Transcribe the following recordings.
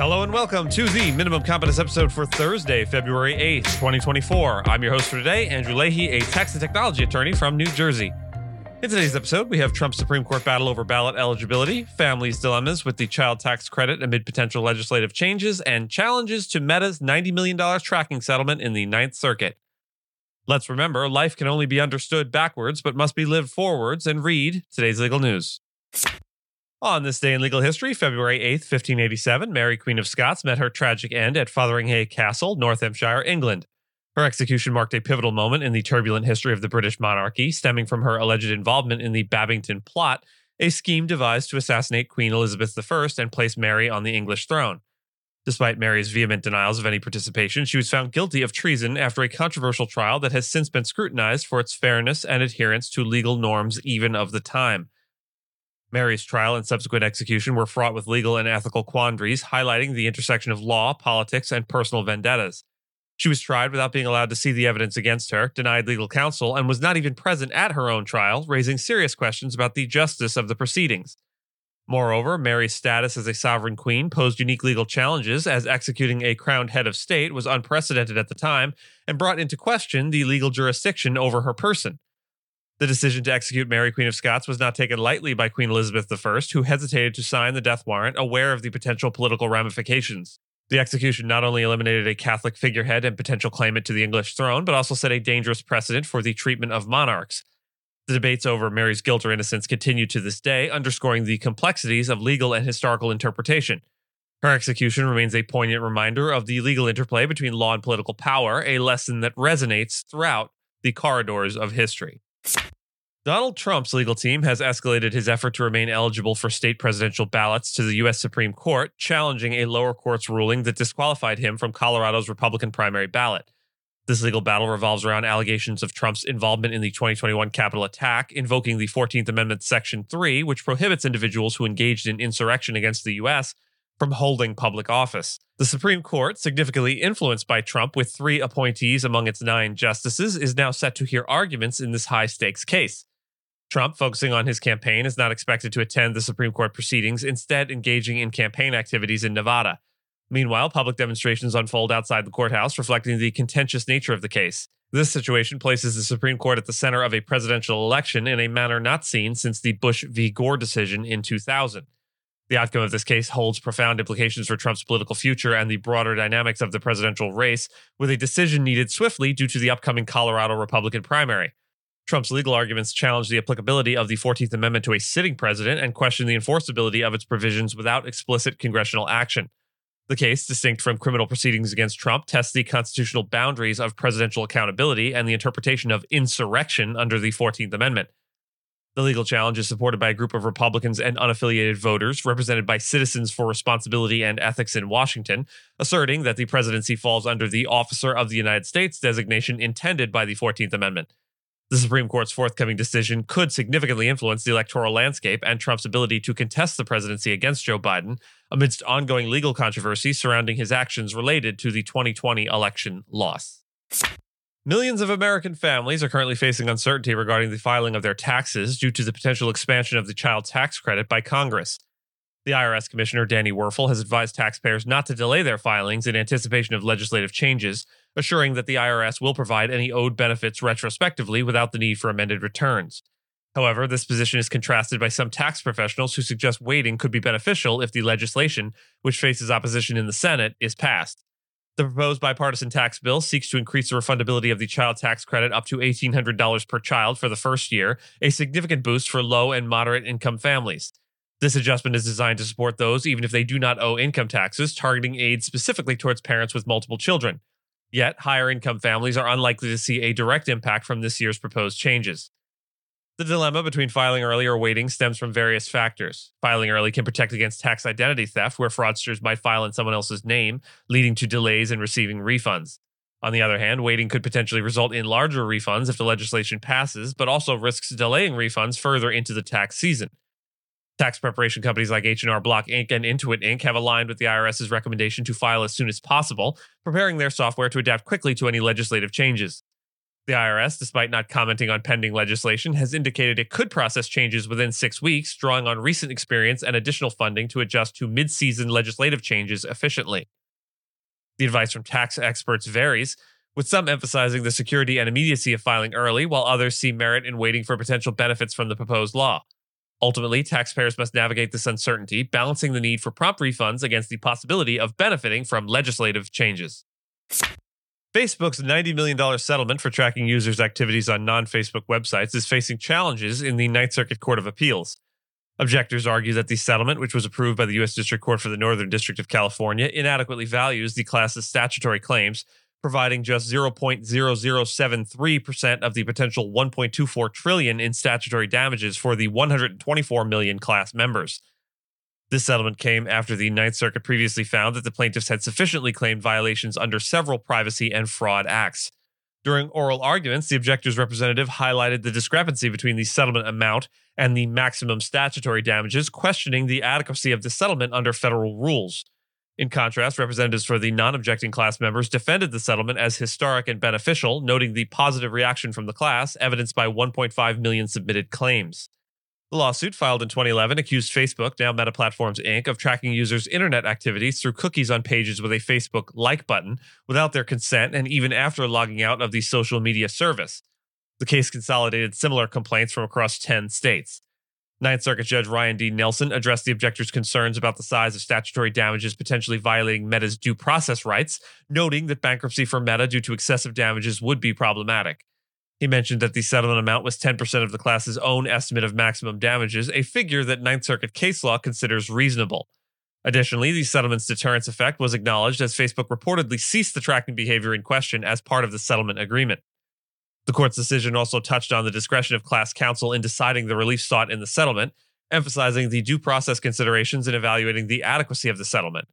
Hello and welcome to the Minimum Competence episode for Thursday, February 8th, 2024. I'm your host for today, Andrew Leahy, a tax and technology attorney from New Jersey. In today's episode, we have Trump's Supreme Court battle over ballot eligibility, families' dilemmas with the child tax credit amid potential legislative changes, and challenges to Meta's $90 million tracking settlement in the Ninth Circuit. Let's remember life can only be understood backwards, but must be lived forwards, and read today's legal news. On this day in legal history, February 8th, 1587, Mary Queen of Scots met her tragic end at Fotheringhay Castle, Northamptonshire, England. Her execution marked a pivotal moment in the turbulent history of the British monarchy, stemming from her alleged involvement in the Babington Plot, a scheme devised to assassinate Queen Elizabeth I and place Mary on the English throne. Despite Mary's vehement denials of any participation, she was found guilty of treason after a controversial trial that has since been scrutinized for its fairness and adherence to legal norms even of the time. Mary's trial and subsequent execution were fraught with legal and ethical quandaries, highlighting the intersection of law, politics, and personal vendettas. She was tried without being allowed to see the evidence against her, denied legal counsel, and was not even present at her own trial, raising serious questions about the justice of the proceedings. Moreover, Mary's status as a sovereign queen posed unique legal challenges, as executing a crowned head of state was unprecedented at the time and brought into question the legal jurisdiction over her person. The decision to execute Mary, Queen of Scots, was not taken lightly by Queen Elizabeth I, who hesitated to sign the death warrant, aware of the potential political ramifications. The execution not only eliminated a Catholic figurehead and potential claimant to the English throne, but also set a dangerous precedent for the treatment of monarchs. The debates over Mary's guilt or innocence continue to this day, underscoring the complexities of legal and historical interpretation. Her execution remains a poignant reminder of the legal interplay between law and political power, a lesson that resonates throughout the corridors of history. Donald Trump's legal team has escalated his effort to remain eligible for state presidential ballots to the U.S. Supreme Court, challenging a lower court's ruling that disqualified him from Colorado's Republican primary ballot. This legal battle revolves around allegations of Trump's involvement in the 2021 Capitol attack, invoking the 14th Amendment, Section 3, which prohibits individuals who engaged in insurrection against the U.S. from holding public office. The Supreme Court, significantly influenced by Trump with three appointees among its nine justices, is now set to hear arguments in this high stakes case. Trump, focusing on his campaign, is not expected to attend the Supreme Court proceedings, instead, engaging in campaign activities in Nevada. Meanwhile, public demonstrations unfold outside the courthouse, reflecting the contentious nature of the case. This situation places the Supreme Court at the center of a presidential election in a manner not seen since the Bush v. Gore decision in 2000. The outcome of this case holds profound implications for Trump's political future and the broader dynamics of the presidential race, with a decision needed swiftly due to the upcoming Colorado Republican primary. Trump's legal arguments challenge the applicability of the 14th Amendment to a sitting president and question the enforceability of its provisions without explicit congressional action. The case, distinct from criminal proceedings against Trump, tests the constitutional boundaries of presidential accountability and the interpretation of insurrection under the 14th Amendment. The legal challenge is supported by a group of Republicans and unaffiliated voters, represented by Citizens for Responsibility and Ethics in Washington, asserting that the presidency falls under the Officer of the United States designation intended by the 14th Amendment. The Supreme Court's forthcoming decision could significantly influence the electoral landscape and Trump's ability to contest the presidency against Joe Biden amidst ongoing legal controversy surrounding his actions related to the 2020 election loss. Millions of American families are currently facing uncertainty regarding the filing of their taxes due to the potential expansion of the child tax credit by Congress. The IRS Commissioner Danny Werfel has advised taxpayers not to delay their filings in anticipation of legislative changes, assuring that the IRS will provide any owed benefits retrospectively without the need for amended returns. However, this position is contrasted by some tax professionals who suggest waiting could be beneficial if the legislation, which faces opposition in the Senate, is passed. The proposed bipartisan tax bill seeks to increase the refundability of the child tax credit up to $1,800 per child for the first year, a significant boost for low and moderate income families. This adjustment is designed to support those even if they do not owe income taxes, targeting aid specifically towards parents with multiple children. Yet, higher income families are unlikely to see a direct impact from this year's proposed changes. The dilemma between filing early or waiting stems from various factors. Filing early can protect against tax identity theft, where fraudsters might file in someone else's name, leading to delays in receiving refunds. On the other hand, waiting could potentially result in larger refunds if the legislation passes, but also risks delaying refunds further into the tax season. Tax preparation companies like H&R Block Inc. and Intuit Inc. have aligned with the IRS's recommendation to file as soon as possible, preparing their software to adapt quickly to any legislative changes. The IRS, despite not commenting on pending legislation, has indicated it could process changes within six weeks, drawing on recent experience and additional funding to adjust to mid season legislative changes efficiently. The advice from tax experts varies, with some emphasizing the security and immediacy of filing early, while others see merit in waiting for potential benefits from the proposed law. Ultimately, taxpayers must navigate this uncertainty, balancing the need for prompt refunds against the possibility of benefiting from legislative changes. Facebook's $90 million settlement for tracking users' activities on non Facebook websites is facing challenges in the Ninth Circuit Court of Appeals. Objectors argue that the settlement, which was approved by the U.S. District Court for the Northern District of California, inadequately values the class's statutory claims, providing just 0.0073% of the potential 1.24 trillion in statutory damages for the 124 million class members. This settlement came after the Ninth Circuit previously found that the plaintiffs had sufficiently claimed violations under several privacy and fraud acts. During oral arguments, the objector's representative highlighted the discrepancy between the settlement amount and the maximum statutory damages, questioning the adequacy of the settlement under federal rules. In contrast, representatives for the non objecting class members defended the settlement as historic and beneficial, noting the positive reaction from the class, evidenced by 1.5 million submitted claims. The lawsuit, filed in 2011, accused Facebook, now Meta Platforms Inc., of tracking users' internet activities through cookies on pages with a Facebook like button without their consent and even after logging out of the social media service. The case consolidated similar complaints from across 10 states. Ninth Circuit Judge Ryan D. Nelson addressed the objector's concerns about the size of statutory damages potentially violating Meta's due process rights, noting that bankruptcy for Meta due to excessive damages would be problematic. He mentioned that the settlement amount was 10% of the class's own estimate of maximum damages, a figure that Ninth Circuit case law considers reasonable. Additionally, the settlement's deterrence effect was acknowledged as Facebook reportedly ceased the tracking behavior in question as part of the settlement agreement. The court's decision also touched on the discretion of class counsel in deciding the relief sought in the settlement, emphasizing the due process considerations in evaluating the adequacy of the settlement.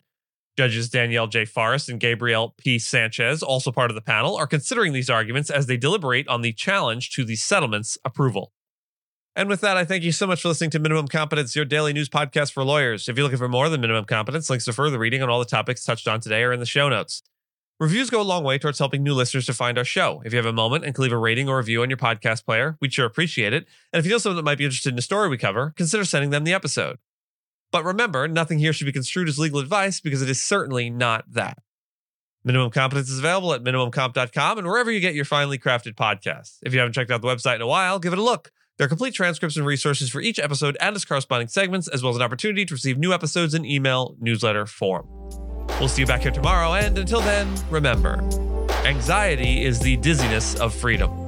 Judges Danielle J. Forrest and Gabriel P. Sanchez, also part of the panel, are considering these arguments as they deliberate on the challenge to the settlement's approval. And with that, I thank you so much for listening to Minimum Competence, your daily news podcast for lawyers. If you're looking for more than Minimum Competence, links to further reading on all the topics touched on today are in the show notes. Reviews go a long way towards helping new listeners to find our show. If you have a moment and can leave a rating or review on your podcast player, we'd sure appreciate it. And if you know someone that might be interested in the story we cover, consider sending them the episode. But remember, nothing here should be construed as legal advice because it is certainly not that. Minimum Competence is available at minimumcomp.com and wherever you get your finely crafted podcasts. If you haven't checked out the website in a while, give it a look. There are complete transcripts and resources for each episode and its corresponding segments, as well as an opportunity to receive new episodes in email newsletter form. We'll see you back here tomorrow, and until then, remember anxiety is the dizziness of freedom.